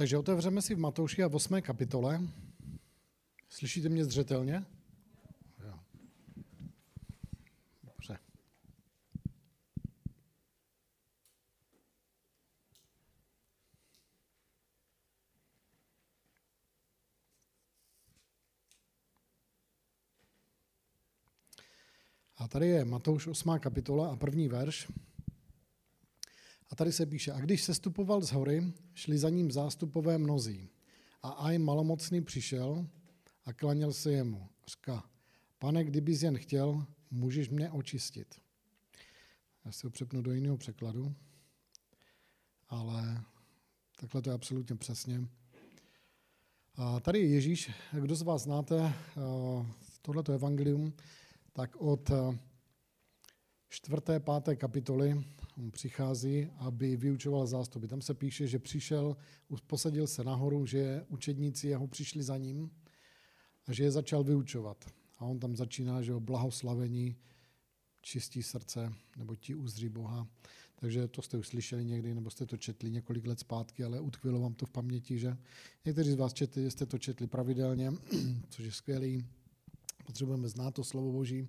Takže otevřeme si v Matouši a v 8. kapitole. Slyšíte mě zřetelně? Jo. Dobře. A tady je Matouš 8. kapitola a první verš. A tady se píše, a když sestupoval z hory, šli za ním zástupové mnozí. A aj malomocný přišel a klaněl se jemu. Říká, pane, kdybys jen chtěl, můžeš mě očistit. Já si ho přepnu do jiného překladu, ale takhle to je absolutně přesně. A tady je Ježíš, kdo z vás znáte tohleto evangelium, tak od čtvrté, páté kapitoly on přichází, aby vyučoval zástupy. Tam se píše, že přišel, posadil se nahoru, že učedníci jeho přišli za ním a že je začal vyučovat. A on tam začíná, že o blahoslavení, čistí srdce, nebo ti uzří Boha. Takže to jste už slyšeli někdy, nebo jste to četli několik let zpátky, ale utkvělo vám to v paměti, že někteří z vás četli, jste to četli pravidelně, což je skvělý. Potřebujeme znát to slovo Boží.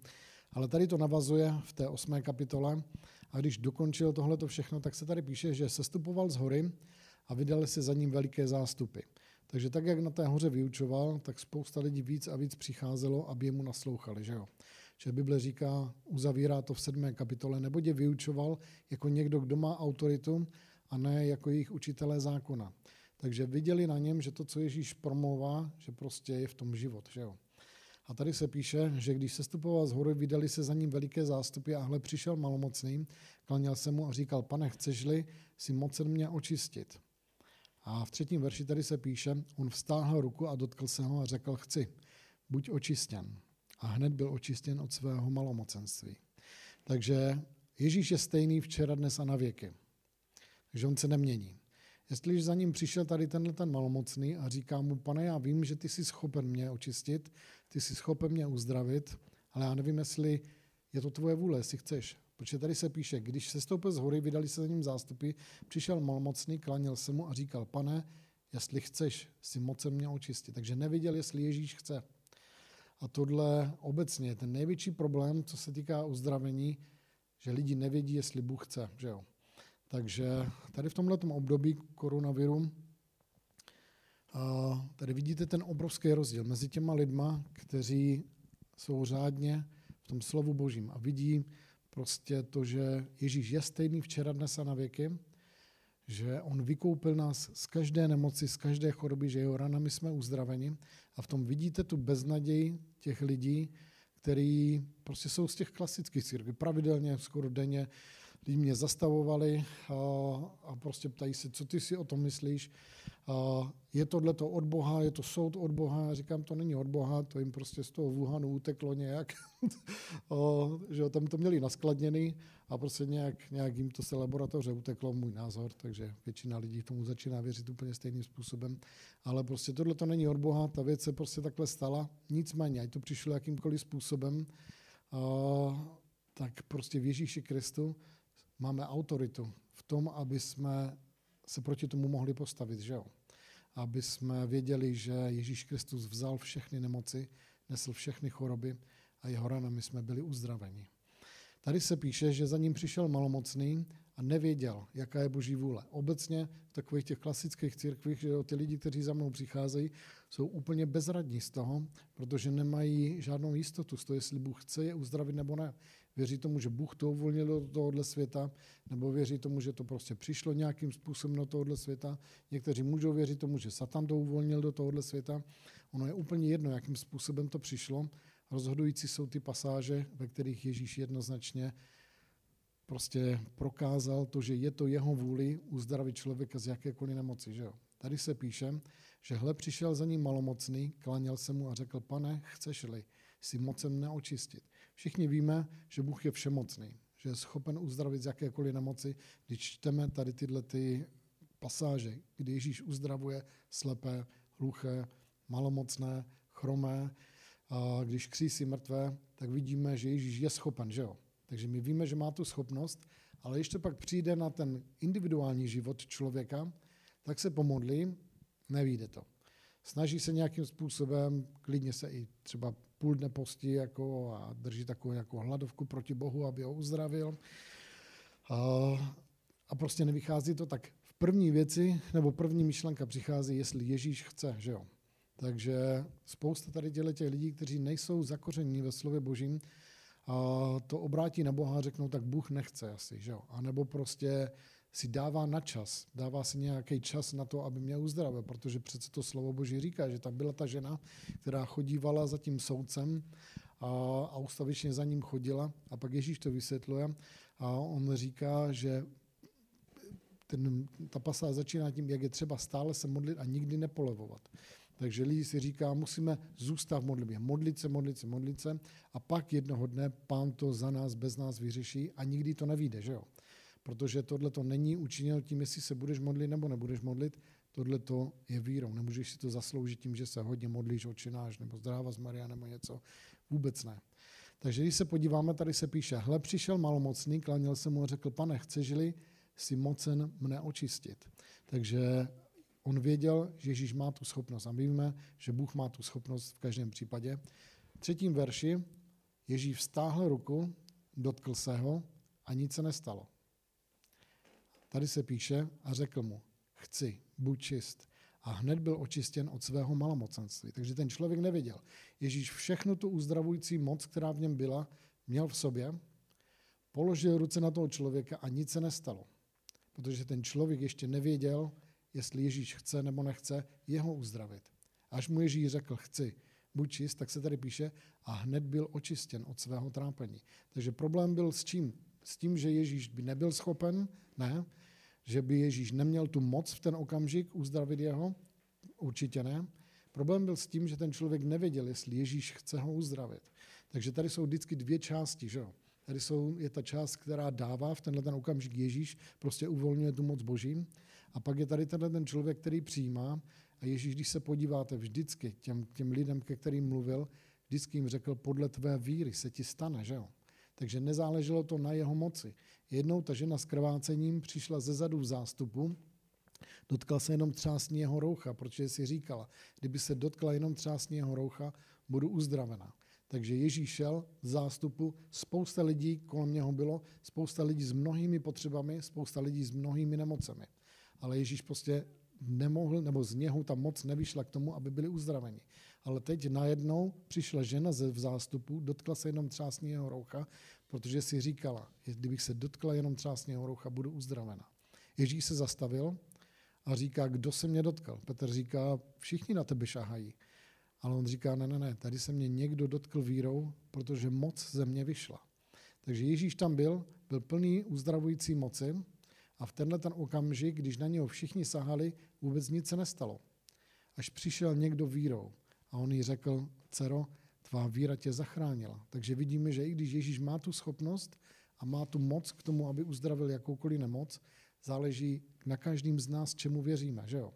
Ale tady to navazuje v té osmé kapitole a když dokončil tohleto všechno, tak se tady píše, že sestupoval z hory a vydali se za ním veliké zástupy. Takže tak, jak na té hoře vyučoval, tak spousta lidí víc a víc přicházelo, aby jemu naslouchali. Že jo? Že Bible říká, uzavírá to v sedmé kapitole, neboť vyučoval jako někdo, kdo má autoritu a ne jako jejich učitelé zákona. Takže viděli na něm, že to, co Ježíš promlouvá, že prostě je v tom život. Že jo? A tady se píše, že když se stupoval z hory, vydali se za ním veliké zástupy a hle přišel malomocný, klaněl se mu a říkal, pane, chceš-li si mocen mě očistit? A v třetím verši tady se píše, on vstáhl ruku a dotkl se ho a řekl, chci, buď očistěn. A hned byl očistěn od svého malomocenství. Takže Ježíš je stejný včera, dnes a na věky. Takže on se nemění. Jestliže za ním přišel tady tenhle ten malomocný a říká mu, pane, já vím, že ty jsi schopen mě očistit, ty jsi schopen mě uzdravit, ale já nevím, jestli je to tvoje vůle, jestli chceš. Protože tady se píše, když se stoupil z hory, vydali se za ním zástupy, přišel malomocný, klanil se mu a říkal, pane, jestli chceš, si mocem mě očistit. Takže neviděl, jestli Ježíš chce. A tohle obecně je ten největší problém, co se týká uzdravení, že lidi nevědí, jestli Bůh chce. Že jo? Takže tady v tomto období koronaviru tady vidíte ten obrovský rozdíl mezi těma lidma, kteří jsou řádně v tom slovu božím a vidí prostě to, že Ježíš je stejný včera, dnes a na věky, že on vykoupil nás z každé nemoci, z každé choroby, že jeho ranami jsme uzdraveni a v tom vidíte tu beznaději těch lidí, který prostě jsou z těch klasických církví, pravidelně, skoro denně lidi mě zastavovali a, prostě ptají se, co ty si o tom myslíš. Je tohle to od Boha, je to soud od Boha. Říkám, to není od Boha, to jim prostě z toho Wuhanu uteklo nějak. že tam to měli naskladněný a prostě nějak, nějak jim to se laboratoře uteklo, můj názor, takže většina lidí tomu začíná věřit úplně stejným způsobem. Ale prostě tohle to není od Boha, ta věc se prostě takhle stala. Nicméně, ať to přišlo jakýmkoliv způsobem, tak prostě v Ježíši Kristu máme autoritu v tom, aby jsme se proti tomu mohli postavit, že jo? Aby jsme věděli, že Ježíš Kristus vzal všechny nemoci, nesl všechny choroby a jeho ranami jsme byli uzdraveni. Tady se píše, že za ním přišel malomocný a nevěděl, jaká je boží vůle. Obecně v takových těch klasických církvích, že ty lidi, kteří za mnou přicházejí, jsou úplně bezradní z toho, protože nemají žádnou jistotu z toho, jestli Bůh chce je uzdravit nebo ne. Věří tomu, že Bůh to uvolnil do tohohle světa, nebo věří tomu, že to prostě přišlo nějakým způsobem do tohohle světa. Někteří můžou věřit tomu, že Satan to uvolnil do tohohle světa. Ono je úplně jedno, jakým způsobem to přišlo. Rozhodující jsou ty pasáže, ve kterých Ježíš jednoznačně prostě prokázal to, že je to jeho vůli uzdravit člověka z jakékoliv nemoci. Že jo? Tady se píše, že hle přišel za ním malomocný, klaněl se mu a řekl, pane, chceš-li si mocem neočistit. Všichni víme, že Bůh je všemocný, že je schopen uzdravit z jakékoliv nemoci. Když čteme tady tyhle ty pasáže, kdy Ježíš uzdravuje slepé, hluché, malomocné, chromé, a když křísí mrtvé, tak vidíme, že Ježíš je schopen, že jo? Takže my víme, že má tu schopnost, ale ještě pak přijde na ten individuální život člověka, tak se pomodlí Nevíde to. Snaží se nějakým způsobem, klidně se i třeba půl dne postí jako a drží takovou jako hladovku proti Bohu, aby ho uzdravil. A, a prostě nevychází to tak. V první věci, nebo první myšlenka přichází, jestli Ježíš chce, že jo. Takže spousta tady těch lidí, kteří nejsou zakoření ve slově božím, a to obrátí na Boha a řeknou, tak Bůh nechce asi, že jo. A nebo prostě si dává na čas, dává si nějaký čas na to, aby mě uzdravil, protože přece to slovo Boží říká, že tam byla ta žena, která chodívala za tím soudcem a, a ustavičně za ním chodila a pak Ježíš to vysvětluje a on říká, že ten, ta pasáž začíná tím, jak je třeba stále se modlit a nikdy nepolevovat. Takže lidi si říká, musíme zůstat v modlitbě, modlit se, modlit se, modlit se a pak jednoho dne pán to za nás, bez nás vyřeší a nikdy to nevíde, že jo? Protože tohle to není učiněno tím, jestli se budeš modlit nebo nebudeš modlit, tohle to je vírou. Nemůžeš si to zasloužit tím, že se hodně modlíš, očináš, nebo zdráva z Maria, nebo něco. Vůbec ne. Takže když se podíváme, tady se píše, hle přišel malomocný, klaněl se mu a řekl, pane, chceš-li si mocen mne očistit. Takže on věděl, že Ježíš má tu schopnost a víme, že Bůh má tu schopnost v každém případě. V třetím verši Ježíš vstáhl ruku, dotkl se ho a nic se nestalo. Tady se píše a řekl mu, chci, buď čist. A hned byl očistěn od svého malomocenství. Takže ten člověk nevěděl. Ježíš všechnu tu uzdravující moc, která v něm byla, měl v sobě, položil ruce na toho člověka a nic se nestalo. Protože ten člověk ještě nevěděl, jestli Ježíš chce nebo nechce jeho uzdravit. Až mu Ježíš řekl, chci, buď čist, tak se tady píše, a hned byl očistěn od svého trápení. Takže problém byl s čím? S tím, že Ježíš by nebyl schopen, ne, že by Ježíš neměl tu moc v ten okamžik uzdravit jeho, určitě ne. Problém byl s tím, že ten člověk nevěděl, jestli Ježíš chce ho uzdravit. Takže tady jsou vždycky dvě části, že? Tady jsou, je ta část, která dává v tenhle ten okamžik Ježíš, prostě uvolňuje tu moc boží. A pak je tady tenhle ten člověk, který přijímá. A Ježíš, když se podíváte vždycky těm, těm lidem, ke kterým mluvil, vždycky jim řekl, podle tvé víry se ti stane, že? Takže nezáleželo to na jeho moci. Jednou ta žena s krvácením přišla ze zadu v zástupu, dotkla se jenom třásní jeho roucha, protože si říkala, kdyby se dotkla jenom třásní jeho roucha, budu uzdravena. Takže Ježíš šel z zástupu, spousta lidí kolem něho bylo, spousta lidí s mnohými potřebami, spousta lidí s mnohými nemocemi. Ale Ježíš prostě nemohl, nebo z něho ta moc nevyšla k tomu, aby byli uzdraveni. Ale teď najednou přišla žena ze v zástupu, dotkla se jenom třásního roucha, protože si říkala, kdybych se dotkla jenom třásního roucha, budu uzdravena. Ježíš se zastavil a říká, kdo se mě dotkl. Petr říká, všichni na tebe šahají. Ale on říká, ne, ne, ne, tady se mě někdo dotkl vírou, protože moc ze mě vyšla. Takže Ježíš tam byl, byl plný uzdravující moci a v tenhle ten okamžik, když na něho všichni sahali, vůbec nic se nestalo. Až přišel někdo vírou a on jí řekl, dcero, tvá víra tě zachránila. Takže vidíme, že i když Ježíš má tu schopnost a má tu moc k tomu, aby uzdravil jakoukoliv nemoc, záleží na každém z nás, čemu věříme. Že jo?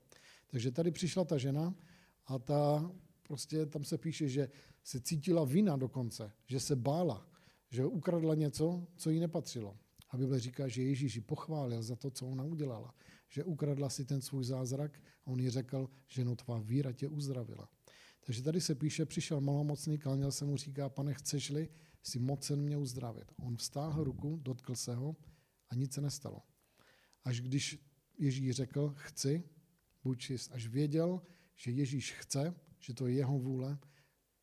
Takže tady přišla ta žena a ta prostě tam se píše, že se cítila vina dokonce, že se bála, že ukradla něco, co jí nepatřilo. A Bible říká, že Ježíš ji pochválil za to, co ona udělala. Že ukradla si ten svůj zázrak a on jí řekl, že no tvá víra tě uzdravila. Takže tady se píše, přišel malomocný, kláněl se mu, říká, pane, chceš-li si mocen mě uzdravit. On vstáhl ruku, dotkl se ho a nic se nestalo. Až když Ježíš řekl, chci, buď čist, až věděl, že Ježíš chce, že to je jeho vůle,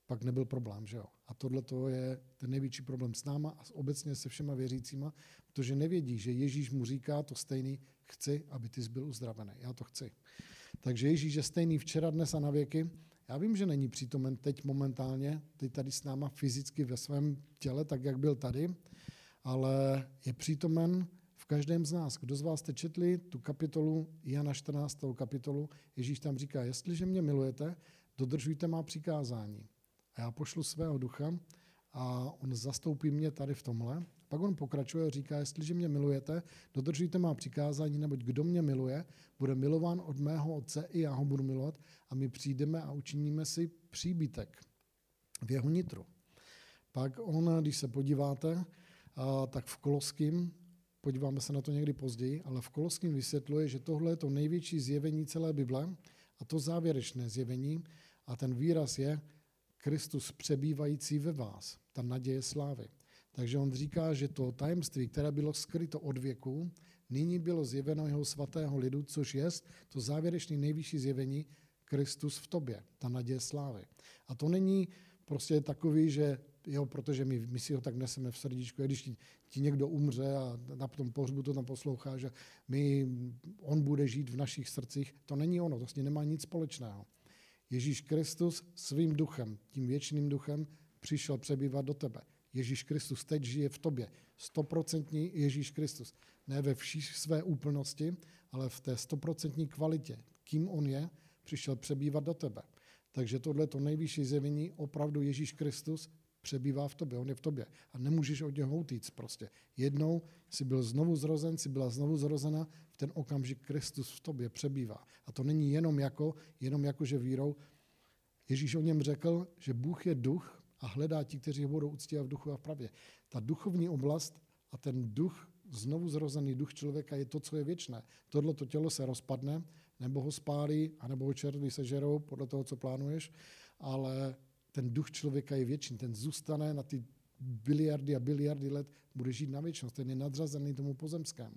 pak nebyl problém. Že jo? A tohle to je ten největší problém s náma a obecně se všema věřícíma, protože nevědí, že Ježíš mu říká to stejný, chci, aby ty byl uzdravený. Já to chci. Takže Ježíš je stejný včera, dnes a na věky. Já vím, že není přítomen teď momentálně, teď tady s náma fyzicky ve svém těle, tak jak byl tady, ale je přítomen v každém z nás. Kdo z vás jste četli tu kapitolu, Jana 14. kapitolu, Ježíš tam říká, jestliže mě milujete, dodržujte má přikázání. A já pošlu svého ducha a on zastoupí mě tady v tomhle. Pak on pokračuje a říká, jestliže mě milujete, dodržujte má přikázání, neboť kdo mě miluje, bude milován od mého otce, i já ho budu milovat a my přijdeme a učiníme si příbytek v jeho nitru. Pak on, když se podíváte, tak v Koloským, podíváme se na to někdy později, ale v Koloským vysvětluje, že tohle je to největší zjevení celé Bible A to závěrečné zjevení, a ten výraz je Kristus přebývající ve vás, ta naděje slávy. Takže on říká, že to tajemství, které bylo skryto od věku, nyní bylo zjeveno jeho svatého lidu, což je to závěrečné nejvyšší zjevení Kristus v tobě, ta naděje slávy. A to není prostě takový, že jo, protože my, my si ho tak neseme v srdíčku, když ti, ti někdo umře a na tom pohřbu to tam poslouchá, že my, on bude žít v našich srdcích, to není ono, to ním nemá nic společného. Ježíš Kristus svým duchem, tím věčným duchem, přišel přebývat do tebe. Ježíš Kristus teď žije v tobě. Stoprocentní Ježíš Kristus. Ne ve vší své úplnosti, ale v té stoprocentní kvalitě. Kým on je, přišel přebývat do tebe. Takže tohle to nejvyšší zjevení, opravdu Ježíš Kristus přebývá v tobě, on je v tobě. A nemůžeš od něho utíct prostě. Jednou si byl znovu zrozen, si byla znovu zrozena, v ten okamžik Kristus v tobě přebývá. A to není jenom jako, jenom jako že vírou. Ježíš o něm řekl, že Bůh je duch a hledá ti, kteří ho budou uctívat v duchu a v pravě. Ta duchovní oblast a ten duch, znovu zrozený duch člověka je to, co je věčné. Tohle to tělo se rozpadne, nebo ho spálí, anebo ho červí sežerou, podle toho, co plánuješ, ale ten duch člověka je věčný, ten zůstane na ty biliardy a biliardy let, bude žít na věčnost, ten je nadřazený tomu pozemskému.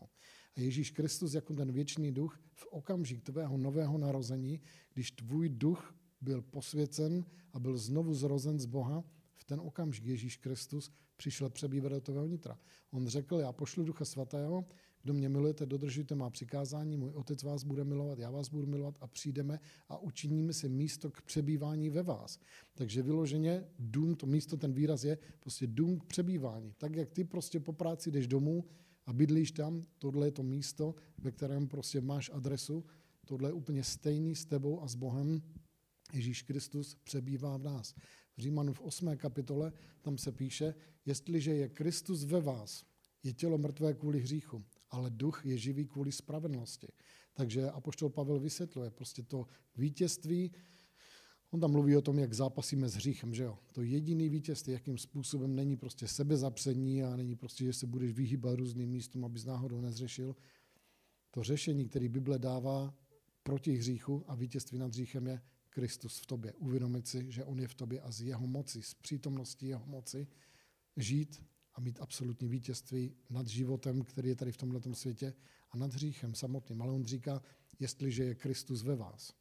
A Ježíš Kristus jako ten věčný duch v okamžik tvého nového narození, když tvůj duch byl posvěcen a byl znovu zrozen z Boha, v ten okamžik Ježíš Kristus přišel přebývat do tvého nitra. On řekl, já pošlu Ducha Svatého, kdo mě milujete, dodržujte má přikázání, můj otec vás bude milovat, já vás budu milovat a přijdeme a učiníme si místo k přebývání ve vás. Takže vyloženě dům, to místo, ten výraz je prostě dům k přebývání. Tak jak ty prostě po práci jdeš domů a bydlíš tam, tohle je to místo, ve kterém prostě máš adresu, tohle je úplně stejný s tebou a s Bohem. Ježíš Kristus přebývá v nás. V Římanu v 8. kapitole tam se píše, jestliže je Kristus ve vás, je tělo mrtvé kvůli hříchu, ale duch je živý kvůli spravedlnosti. Takže Apoštol Pavel vysvětluje prostě to vítězství, On tam mluví o tom, jak zápasíme s hříchem, že jo. To jediný vítězství, jakým způsobem není prostě sebezapření a není prostě, že se budeš vyhýbat různým místům, abys náhodou nezřešil. To řešení, který Bible dává proti hříchu a vítězství nad hříchem je Kristus v tobě. Uvědomit si, že On je v tobě a z jeho moci, z přítomnosti jeho moci žít a mít absolutní vítězství nad životem, který je tady v tomto světě a nad hříchem samotným. Ale on říká, jestliže je Kristus ve vás.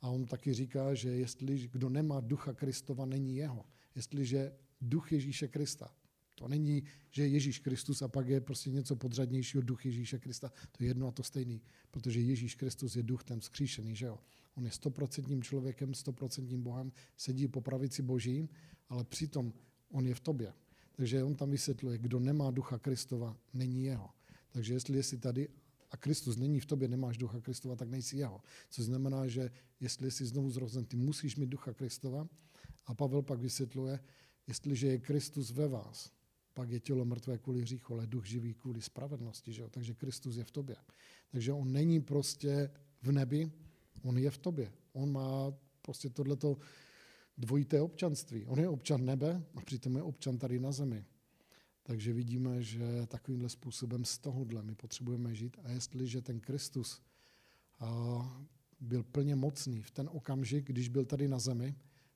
A on taky říká, že jestli kdo nemá ducha Kristova, není jeho. Jestliže duch Ježíše Krista, to není, že Ježíš Kristus a pak je prostě něco podřadnějšího duch Ježíše Krista. To je jedno a to stejný, protože Ježíš Kristus je duch ten skříšený, že jo. On je stoprocentním člověkem, stoprocentním Bohem, sedí po pravici Božím, ale přitom on je v tobě. Takže on tam vysvětluje, kdo nemá ducha Kristova, není jeho. Takže jestli jsi tady a Kristus není v tobě, nemáš ducha Kristova, tak nejsi jeho. Což znamená, že jestli jsi znovu zrozen, ty musíš mít ducha Kristova. A Pavel pak vysvětluje, jestliže je Kristus ve vás, pak je tělo mrtvé kvůli hříchu, ale duch živý kvůli spravedlnosti. Že jo? Takže Kristus je v tobě. Takže on není prostě v nebi, on je v tobě. On má prostě tohleto dvojité občanství. On je občan nebe a přitom je občan tady na zemi. Takže vidíme, že takovýmhle způsobem z tohohle my potřebujeme žít. A jestliže ten Kristus byl plně mocný v ten okamžik, když byl tady na zemi,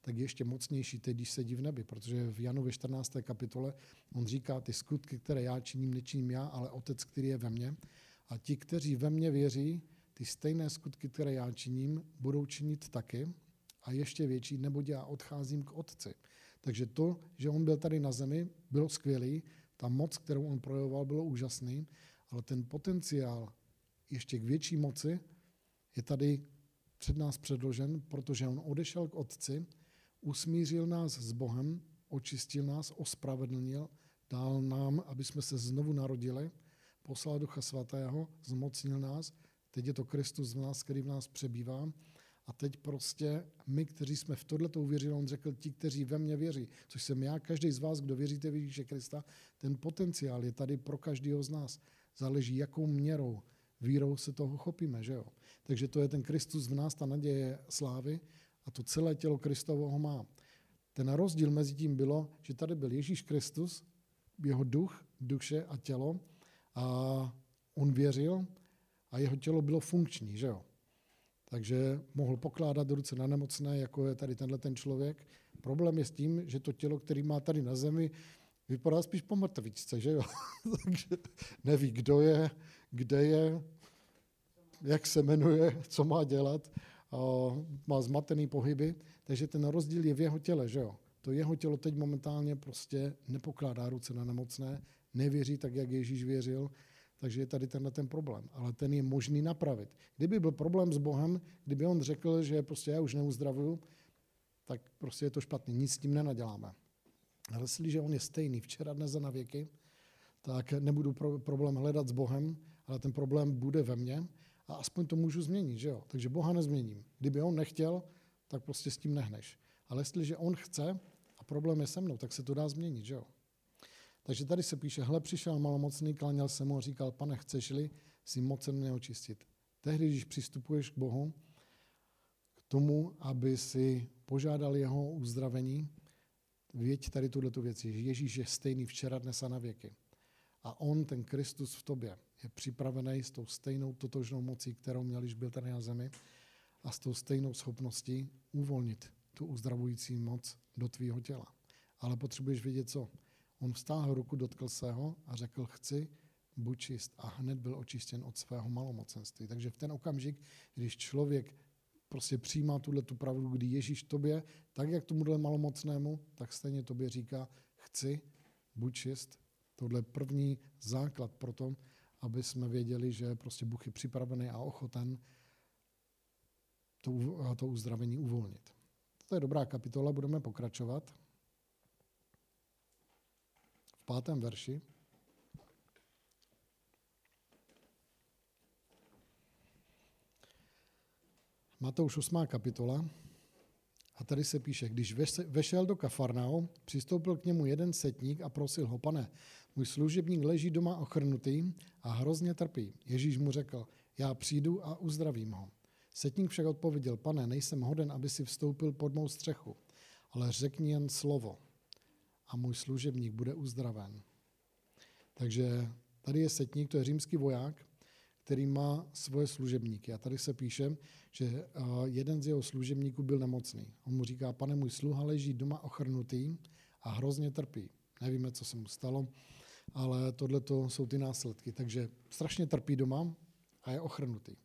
tak je ještě mocnější teď, když sedí v nebi, protože v Janu ve 14. kapitole on říká, ty skutky, které já činím, nečiním já, ale otec, který je ve mně. A ti, kteří ve mně věří, ty stejné skutky, které já činím, budou činit taky a ještě větší, neboť já odcházím k otci. Takže to, že on byl tady na zemi, bylo skvělý, ta moc, kterou on projevoval, bylo úžasný, ale ten potenciál ještě k větší moci je tady před nás předložen, protože on odešel k otci, usmířil nás s Bohem, očistil nás, ospravedlnil, dal nám, aby jsme se znovu narodili, poslal Ducha Svatého, zmocnil nás, teď je to Kristus v nás, který v nás přebývá a teď prostě my, kteří jsme v tohleto uvěřili, on řekl, ti, kteří ve mně věří, což jsem já, každý z vás, kdo věříte v Ježíše Krista, ten potenciál je tady pro každého z nás. Záleží, jakou měrou, vírou se toho chopíme, že jo. Takže to je ten Kristus v nás, ta naděje slávy a to celé tělo Kristovo ho má. Ten rozdíl mezi tím bylo, že tady byl Ježíš Kristus, jeho duch, duše a tělo a on věřil a jeho tělo bylo funkční, že jo. Takže mohl pokládat ruce na nemocné, jako je tady tenhle ten člověk. Problém je s tím, že to tělo, který má tady na zemi, vypadá spíš po mrtvičce, že jo? Takže neví, kdo je, kde je, jak se jmenuje, co má dělat, má zmatený pohyby, takže ten rozdíl je v jeho těle, že jo? To jeho tělo teď momentálně prostě nepokládá ruce na nemocné, nevěří tak, jak Ježíš věřil, takže je tady tenhle ten problém. Ale ten je možný napravit. Kdyby byl problém s Bohem, kdyby on řekl, že prostě já už neuzdravuju, tak prostě je to špatný, nic s tím nenaděláme. Ale jestliže on je stejný včera, dnes a na věky, tak nebudu pro, problém hledat s Bohem, ale ten problém bude ve mně a aspoň to můžu změnit, že jo? Takže Boha nezměním. Kdyby on nechtěl, tak prostě s tím nehneš. Ale jestliže on chce a problém je se mnou, tak se to dá změnit, že jo? Takže tady se píše, hle, přišel malomocný, klaněl se mu a říkal, pane, chceš-li si mocen mě očistit. Tehdy, když přistupuješ k Bohu, k tomu, aby si požádal jeho uzdravení, věď tady tuhle věc, že Ježíš je stejný včera, dnes a na věky. A on, ten Kristus v tobě, je připravený s tou stejnou totožnou mocí, kterou měl, když byl tady na zemi, a s tou stejnou schopností uvolnit tu uzdravující moc do tvýho těla. Ale potřebuješ vědět co? On vstáhl ruku, dotkl se ho a řekl, chci, buď čist. A hned byl očištěn od svého malomocenství. Takže v ten okamžik, když člověk prostě přijímá tuhle tu pravdu, kdy Ježíš tobě, tak jak tomuhle malomocnému, tak stejně tobě říká, chci, buď čist. Tohle je první základ pro to, aby jsme věděli, že prostě Bůh je připravený a ochoten to, to uzdravení uvolnit. To je dobrá kapitola, budeme pokračovat. V pátém verši. Matouš 8. kapitola. A tady se píše, když vešel do Kafarnao, přistoupil k němu jeden setník a prosil ho, pane, můj služebník leží doma ochrnutý a hrozně trpí. Ježíš mu řekl, já přijdu a uzdravím ho. Setník však odpověděl, pane, nejsem hoden, aby si vstoupil pod mou střechu, ale řekni jen slovo a můj služebník bude uzdraven. Takže tady je setník, to je římský voják, který má svoje služebníky. A tady se píše, že jeden z jeho služebníků byl nemocný. On mu říká, pane, můj sluha leží doma ochrnutý a hrozně trpí. Nevíme, co se mu stalo, ale tohle jsou ty následky. Takže strašně trpí doma a je ochrnutý.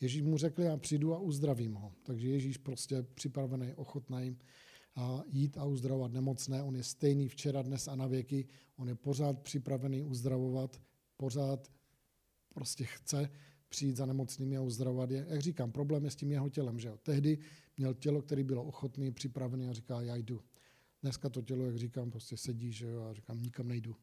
Ježíš mu řekl, já přijdu a uzdravím ho. Takže Ježíš prostě připravený, ochotný a jít a uzdravovat nemocné. On je stejný včera, dnes a na věky. On je pořád připravený uzdravovat, pořád prostě chce přijít za nemocnými a uzdravovat je. Jak říkám, problém je s tím jeho tělem. Že jo? Tehdy měl tělo, který bylo ochotný, připravený a říká, já jdu. Dneska to tělo, jak říkám, prostě sedí že jo? a říkám, nikam nejdu.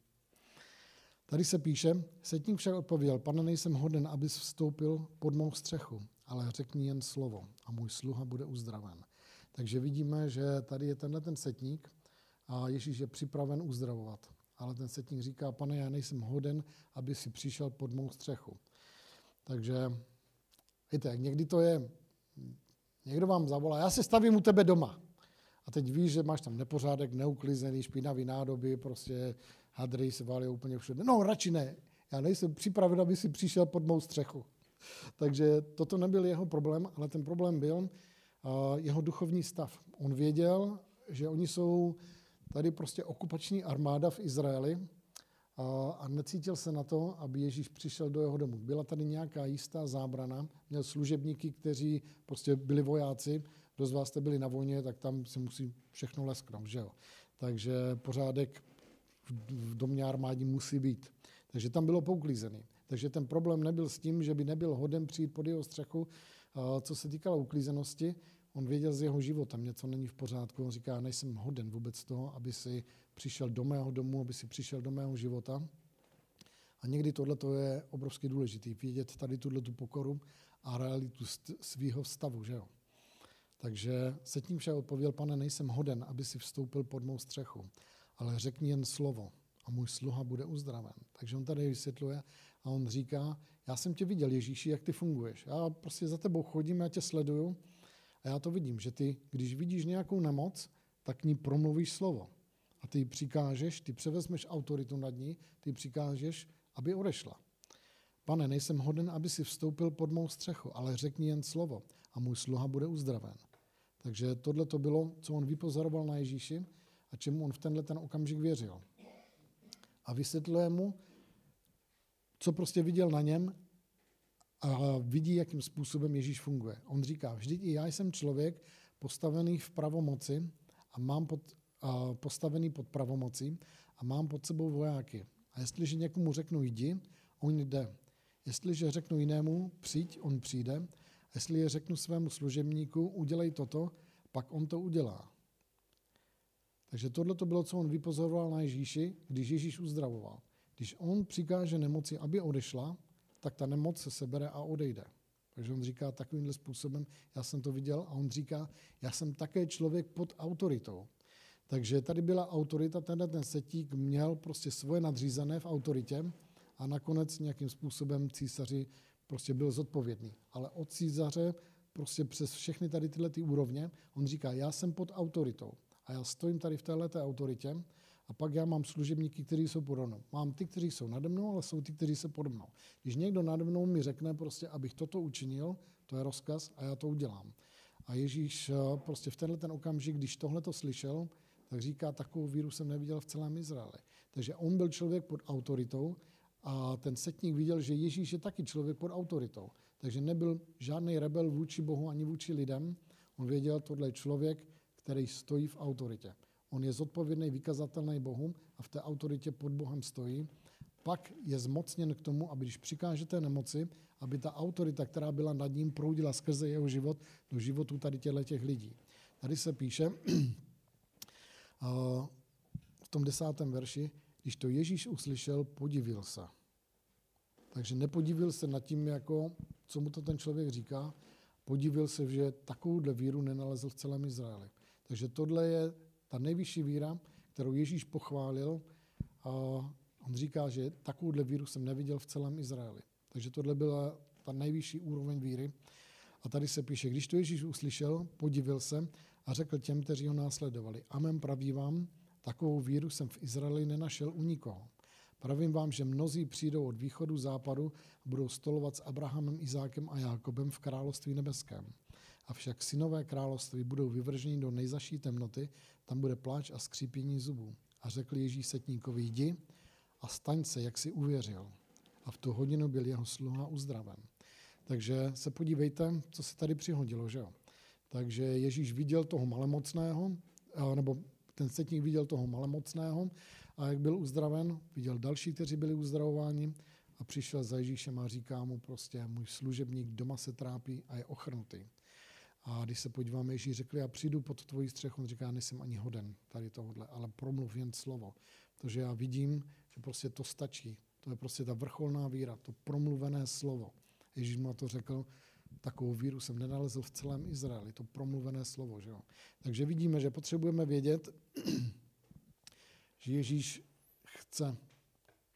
Tady se píše, setník však odpověděl, pane, nejsem hoden, abys vstoupil pod mou střechu, ale řekni jen slovo a můj sluha bude uzdraven. Takže vidíme, že tady je tenhle ten setník a Ježíš je připraven uzdravovat. Ale ten setník říká, pane, já nejsem hoden, aby si přišel pod mou střechu. Takže, víte, jak někdy to je, někdo vám zavolá, já se stavím u tebe doma. A teď víš, že máš tam nepořádek, neuklizený, špinavý nádoby, prostě hadry se válí úplně všude. No, radši ne. Já nejsem připraven, aby si přišel pod mou střechu. Takže toto nebyl jeho problém, ale ten problém byl uh, jeho duchovní stav. On věděl, že oni jsou tady prostě okupační armáda v Izraeli a, a necítil se na to, aby Ježíš přišel do jeho domu. Byla tady nějaká jistá zábrana, měl služebníky, kteří prostě byli vojáci, kdo z vás jste byli na vojně, tak tam se musí všechno lesknout, že jo. Takže pořádek v domě armádní musí být. Takže tam bylo pouklízený. Takže ten problém nebyl s tím, že by nebyl hoden přijít pod jeho střechu, co se týkalo uklízenosti, on věděl z jeho životem, něco není v pořádku. On říká, nejsem hoden vůbec toho, aby si přišel do mého domu, aby si přišel do mého života. A někdy tohle je obrovsky důležité, vědět tady tuhle tu pokoru a realitu svého stavu. Že jo? Takže se tím však odpověděl, pane, nejsem hoden, aby si vstoupil pod mou střechu ale řekni jen slovo a můj sluha bude uzdraven. Takže on tady vysvětluje a on říká, já jsem tě viděl, Ježíši, jak ty funguješ. Já prostě za tebou chodím, já tě sleduju a já to vidím, že ty, když vidíš nějakou nemoc, tak k ní promluvíš slovo. A ty přikážeš, ty převezmeš autoritu nad ní, ty přikážeš, aby odešla. Pane, nejsem hoden, aby si vstoupil pod mou střechu, ale řekni jen slovo a můj sluha bude uzdraven. Takže tohle to bylo, co on vypozoroval na Ježíši a čemu on v tenhle ten okamžik věřil. A vysvětluje mu, co prostě viděl na něm a vidí, jakým způsobem Ježíš funguje. On říká, vždyť i já jsem člověk postavený v pravomoci a mám pod, a postavený pod pravomocí a mám pod sebou vojáky. A jestliže někomu řeknu jdi, on jde. Jestliže řeknu jinému přijď, on přijde. Jestli řeknu svému služebníku udělej toto, pak on to udělá. Takže tohle to bylo, co on vypozoroval na Ježíši, když Ježíš uzdravoval. Když on přikáže nemoci, aby odešla, tak ta nemoc se sebere a odejde. Takže on říká takovýmhle způsobem, já jsem to viděl, a on říká, já jsem také člověk pod autoritou. Takže tady byla autorita, tenhle ten setík měl prostě svoje nadřízené v autoritě a nakonec nějakým způsobem císaři prostě byl zodpovědný. Ale od císaře prostě přes všechny tady tyhle ty úrovně, on říká, já jsem pod autoritou a já stojím tady v této autoritě a pak já mám služebníky, kteří jsou pode mnou. Mám ty, kteří jsou nade mnou, ale jsou ty, kteří jsou pode mnou. Když někdo nade mnou mi řekne prostě, abych toto učinil, to je rozkaz a já to udělám. A Ježíš eh, prostě v tenhle ten okamžik, když tohle to slyšel, tak říká, takovou víru jsem neviděl v celém Izraeli. Takže on byl člověk pod autoritou a ten setník viděl, že Ježíš je taky člověk pod autoritou. Takže nebyl žádný rebel vůči Bohu ani vůči lidem. On věděl, tohle je člověk, který stojí v autoritě. On je zodpovědný, vykazatelný Bohu a v té autoritě pod Bohem stojí. Pak je zmocněn k tomu, aby když přikáže té nemoci, aby ta autorita, která byla nad ním, proudila skrze jeho život do životu tady těch lidí. Tady se píše v tom desátém verši, když to Ježíš uslyšel, podivil se. Takže nepodivil se nad tím, jako, co mu to ten člověk říká, podivil se, že takovouhle víru nenalezl v celém Izraeli. Takže tohle je ta nejvyšší víra, kterou Ježíš pochválil. A on říká, že takovouhle víru jsem neviděl v celém Izraeli. Takže tohle byla ta nejvyšší úroveň víry. A tady se píše, když to Ježíš uslyšel, podivil se a řekl těm, kteří ho následovali. Amen, praví vám, takovou víru jsem v Izraeli nenašel u nikoho. Pravím vám, že mnozí přijdou od východu, západu a budou stolovat s Abrahamem, Izákem a Jákobem v království nebeském. Avšak synové království budou vyvrženi do nejzaší temnoty, tam bude pláč a skřípění zubů. A řekl Ježíš setníkovi, jdi a staň se, jak si uvěřil. A v tu hodinu byl jeho sluha uzdraven. Takže se podívejte, co se tady přihodilo, že jo? Takže Ježíš viděl toho malemocného, nebo ten setník viděl toho malemocného a jak byl uzdraven, viděl další, kteří byli uzdravováni a přišel za Ježíšem a říká mu prostě, můj služebník doma se trápí a je ochrnutý. A když se podíváme, Ježíš řekl, já přijdu pod tvoji střechu, on říká, já nejsem ani hoden tady tohle, ale promluv jen slovo. Protože já vidím, že prostě to stačí. To je prostě ta vrcholná víra, to promluvené slovo. Ježíš mu to řekl, takovou víru jsem nenalezl v celém Izraeli, to promluvené slovo. Že jo? Takže vidíme, že potřebujeme vědět, že Ježíš chce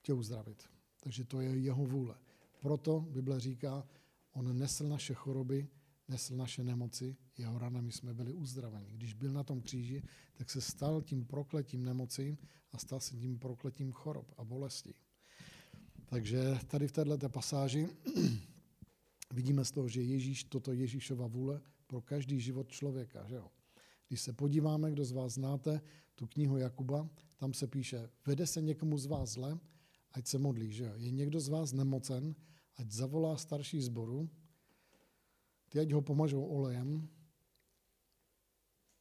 tě uzdravit. Takže to je jeho vůle. Proto Bible říká, on nesl naše choroby, nesl naše nemoci, jeho ranami jsme byli uzdraveni. Když byl na tom kříži, tak se stal tím prokletím nemocí a stal se tím prokletím chorob a bolestí. Takže tady v této pasáži vidíme z toho, že Ježíš, toto Ježíšova vůle pro každý život člověka. Že jo? Když se podíváme, kdo z vás znáte tu knihu Jakuba, tam se píše, vede se někomu z vás zle, ať se modlí. Že jo? Je někdo z vás nemocen, ať zavolá starší zboru, ať ho pomažou olejem,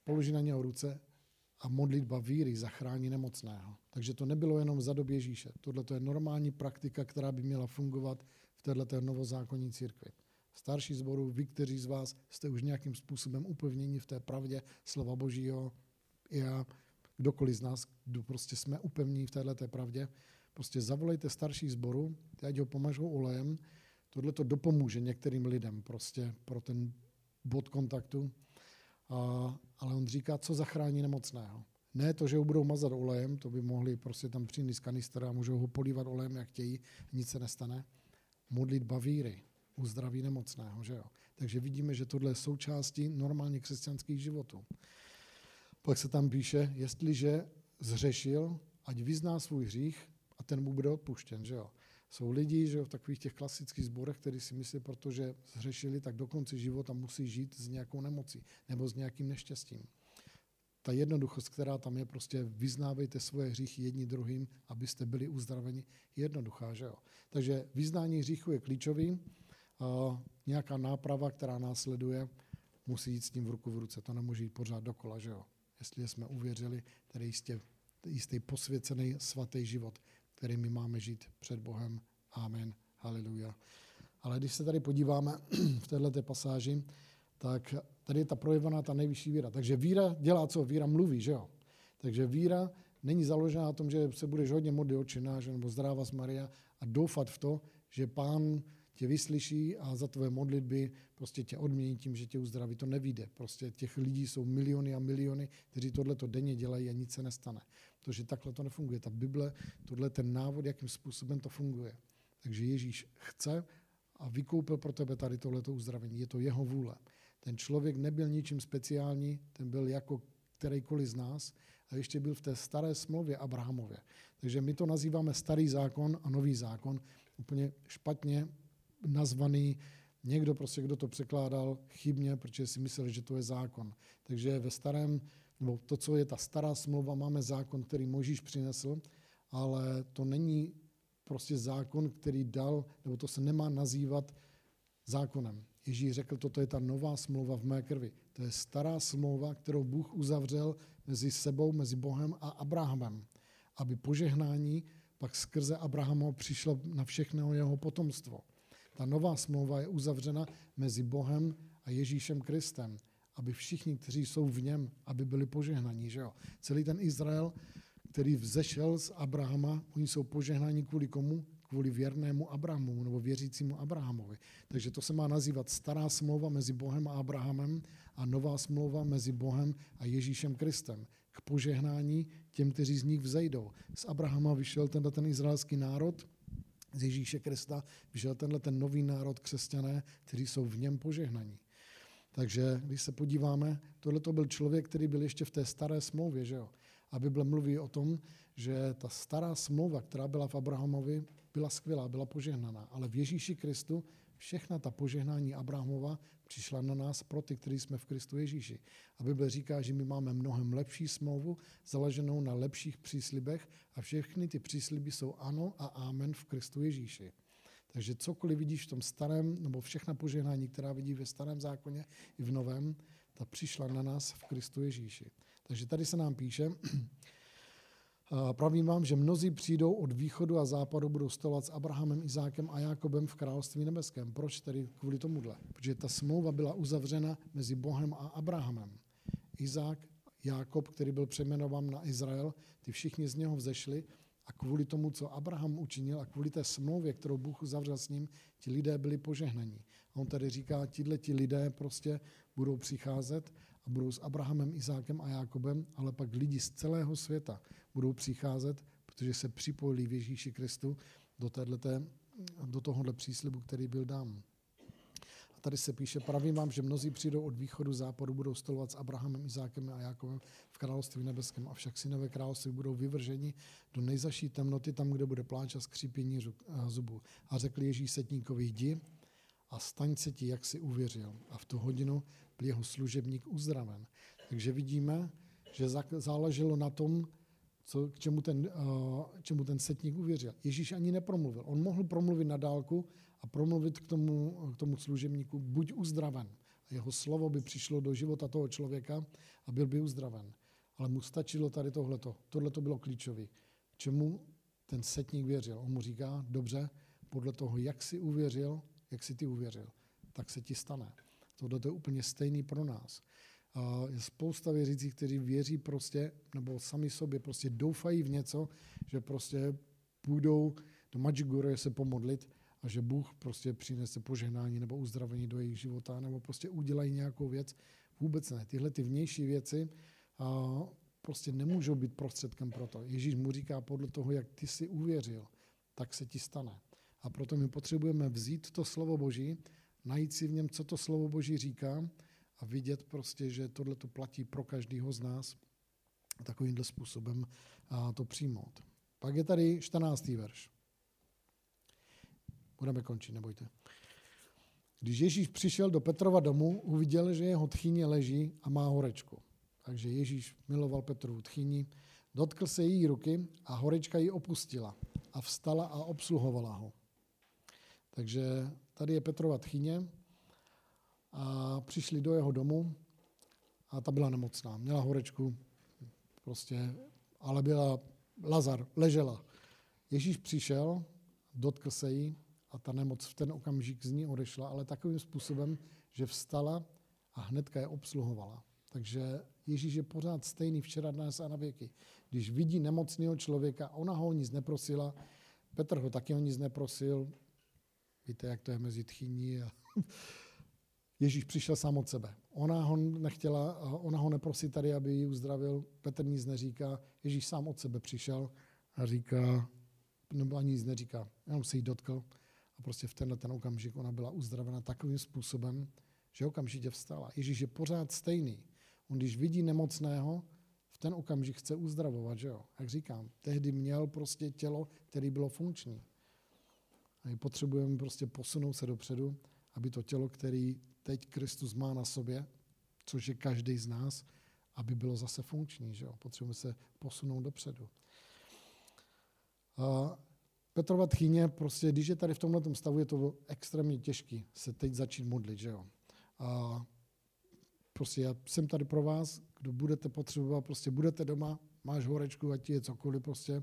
položí na něho ruce a modlitba víry zachrání nemocného. Takže to nebylo jenom za doby Ježíše. Tohle je normální praktika, která by měla fungovat v této novozákonní církvi. Starší zboru, vy, kteří z vás jste už nějakým způsobem upevněni v té pravdě slova Božího, já, kdokoliv z nás, kdo prostě jsme upevněni v této pravdě, prostě zavolejte starší zboru, ať ho pomažou olejem, Tohle to dopomůže některým lidem prostě pro ten bod kontaktu. A, ale on říká, co zachrání nemocného. Ne to, že ho budou mazat olejem, to by mohli prostě tam přinést kanister a můžou ho polívat olejem, jak chtějí, nic se nestane. Modlitba víry, uzdraví nemocného. Že jo? Takže vidíme, že tohle je součástí normálně křesťanských životů. Pak se tam píše, jestliže zřešil, ať vyzná svůj hřích a ten mu bude odpuštěn. Že jo? Jsou lidi, že v takových těch klasických sborech, kteří si myslí, protože zřešili, tak do konce života musí žít s nějakou nemocí nebo s nějakým neštěstím. Ta jednoduchost, která tam je, prostě vyznávejte svoje hříchy jedni druhým, abyste byli uzdraveni, jednoduchá, že jo. Takže vyznání hříchu je klíčový, a nějaká náprava, která následuje, musí jít s tím v ruku v ruce. To nemůže jít pořád dokola, že jo. Jestli jsme uvěřili, tedy jistě, jistý posvěcený svatý život, který my máme žít před Bohem. Amen. Haleluja. Ale když se tady podíváme v této pasáži, tak tady je ta projevaná ta nejvyšší víra. Takže víra dělá co? Víra mluví, že jo? Takže víra není založena na tom, že se budeš hodně modlit očináš nebo zdráva z Maria a doufat v to, že pán tě vyslyší a za tvoje modlitby prostě tě odmění tím, že tě uzdraví. To nevíde. Prostě těch lidí jsou miliony a miliony, kteří tohle to denně dělají a nic se nestane. Protože takhle to nefunguje. Ta Bible, tohle ten návod, jakým způsobem to funguje. Takže Ježíš chce a vykoupil pro tebe tady tohleto uzdravení. Je to jeho vůle. Ten člověk nebyl ničím speciální, ten byl jako kterýkoliv z nás a ještě byl v té staré smlouvě Abrahamově. Takže my to nazýváme starý zákon a nový zákon úplně špatně nazvaný někdo prostě, kdo to překládal chybně, protože si mysleli, že to je zákon. Takže ve starém, nebo to, co je ta stará smlouva, máme zákon, který Možíš přinesl, ale to není prostě zákon, který dal, nebo to se nemá nazývat zákonem. Ježíš řekl, toto je ta nová smlouva v mé krvi. To je stará smlouva, kterou Bůh uzavřel mezi sebou, mezi Bohem a Abrahamem, aby požehnání pak skrze Abrahama přišlo na všechno jeho potomstvo. Ta nová smlouva je uzavřena mezi Bohem a Ježíšem Kristem, aby všichni, kteří jsou v něm, aby byli požehnaní. Že jo? Celý ten Izrael, který vzešel z Abrahama, oni jsou požehnáni kvůli komu? Kvůli věrnému Abrahamu nebo věřícímu Abrahamovi. Takže to se má nazývat stará smlouva mezi Bohem a Abrahamem a nová smlouva mezi Bohem a Ježíšem Kristem. K požehnání těm, kteří z nich vzejdou. Z Abrahama vyšel tenhle ten izraelský národ, z Ježíše Krista vyšel tenhle ten nový národ křesťané, kteří jsou v něm požehnaní. Takže když se podíváme, tohle to byl člověk, který byl ještě v té staré smlouvě, že jo? A Bible mluví o tom, že ta stará smlouva, která byla v Abrahamovi, byla skvělá, byla požehnaná. Ale v Ježíši Kristu všechna ta požehnání Abrahamova přišla na nás pro ty, kteří jsme v Kristu Ježíši. A Bible říká, že my máme mnohem lepší smlouvu, založenou na lepších příslibech a všechny ty přísliby jsou ano a amen v Kristu Ježíši. Takže cokoliv vidíš v tom starém, nebo všechna požehnání, která vidí ve starém zákoně i v novém, ta přišla na nás v Kristu Ježíši. Takže tady se nám píše, Pravím vám, že mnozí přijdou od východu a západu, budou stolovat s Abrahamem, Izákem a Jakobem v království nebeském. Proč tedy kvůli tomuhle? Protože ta smlouva byla uzavřena mezi Bohem a Abrahamem. Izák, Jákob, který byl přejmenován na Izrael, ty všichni z něho vzešli a kvůli tomu, co Abraham učinil a kvůli té smlouvě, kterou Bůh uzavřel s ním, ti lidé byli požehnaní. A on tady říká, tihle ti lidé prostě budou přicházet a budou s Abrahamem, Izákem a Jákobem, ale pak lidi z celého světa budou přicházet, protože se připojili v Ježíši Kristu do, téhleté, do tohohle příslibu, který byl dán. Tady se píše, pravím vám, že mnozí přijdou od východu, západu, budou stolovat s Abrahamem, Izákem a Jákovem v království nebeském, avšak synové království budou vyvrženi do nejzaší temnoty, tam, kde bude pláč a skřípění zubů. A řekl Ježíš setníkovi, jdi a staň se ti, jak si uvěřil. A v tu hodinu byl jeho služebník uzdraven. Takže vidíme, že záleželo na tom, co, k čemu ten, uh, čemu ten setník uvěřil. Ježíš ani nepromluvil. On mohl promluvit na dálku a promluvit k tomu, k tomu služebníku, buď uzdraven. Jeho slovo by přišlo do života toho člověka a byl by uzdraven. Ale mu stačilo tady tohleto. Tohle to bylo klíčové. Čemu ten setník věřil? On mu říká, dobře, podle toho, jak jsi uvěřil, jak jsi ty uvěřil, tak se ti stane. Tohle je úplně stejný pro nás. Je spousta věřících, kteří věří prostě, nebo sami sobě prostě doufají v něco, že prostě půjdou do Madžigure se pomodlit a že Bůh prostě přinese požehnání nebo uzdravení do jejich života, nebo prostě udělají nějakou věc. Vůbec ne. Tyhle ty vnější věci a prostě nemůžou být prostředkem pro to. Ježíš mu říká podle toho, jak ty si uvěřil, tak se ti stane. A proto my potřebujeme vzít to slovo Boží, najít si v něm, co to slovo Boží říká a vidět prostě, že tohle to platí pro každého z nás takovýmhle způsobem to přijmout. Pak je tady 14. verš. Budeme končit, nebojte. Když Ježíš přišel do Petrova domu, uviděl, že jeho tchyně leží a má horečku. Takže Ježíš miloval Petrovu tchyni, dotkl se její ruky a horečka ji opustila a vstala a obsluhovala ho. Takže tady je Petrova tchyně a přišli do jeho domu a ta byla nemocná. Měla horečku, prostě, ale byla Lazar, ležela. Ježíš přišel, dotkl se jí a ta nemoc v ten okamžik z ní odešla, ale takovým způsobem, že vstala a hnedka je obsluhovala. Takže Ježíš je pořád stejný včera, dnes a na věky. Když vidí nemocného člověka, ona ho o nic neprosila, Petr ho taky o nic neprosil, víte, jak to je mezi tchýní a Ježíš přišel sám od sebe. Ona ho nechtěla, ona ho neprosí tady, aby ji uzdravil. Petr nic neříká. Ježíš sám od sebe přišel a říká, nebo ani nic neříká, jenom se jí dotkl. A prostě v tenhle ten okamžik ona byla uzdravena takovým způsobem, že okamžitě vstala. Ježíš je pořád stejný. On když vidí nemocného, v ten okamžik chce uzdravovat, že jo? Jak říkám, tehdy měl prostě tělo, které bylo funkční. A my potřebujeme prostě posunout se dopředu, aby to tělo, který teď Kristus má na sobě, což je každý z nás, aby bylo zase funkční. Že jo? Potřebujeme se posunout dopředu. A Petrova tchýně, prostě, když je tady v tomhle stavu, je to extrémně těžké se teď začít modlit. Že jo? A prostě já jsem tady pro vás, kdo budete potřebovat, prostě budete doma, máš horečku, ať je cokoliv, prostě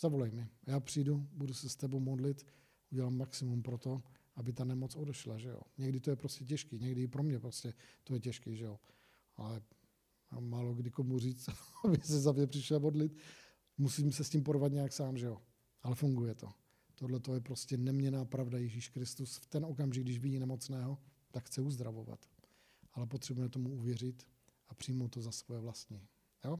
zavolej mi. Já přijdu, budu se s tebou modlit, udělám maximum pro to, aby ta nemoc odešla, že jo. Někdy to je prostě těžký, někdy i pro mě prostě to je těžký, že jo. Ale málo kdy komu říct, aby se za mě přišel modlit, musím se s tím porvat nějak sám, že jo. Ale funguje to. Tohle to je prostě neměná pravda Ježíš Kristus. V ten okamžik, když vidí nemocného, tak chce uzdravovat. Ale potřebujeme tomu uvěřit a přijmout to za svoje vlastní.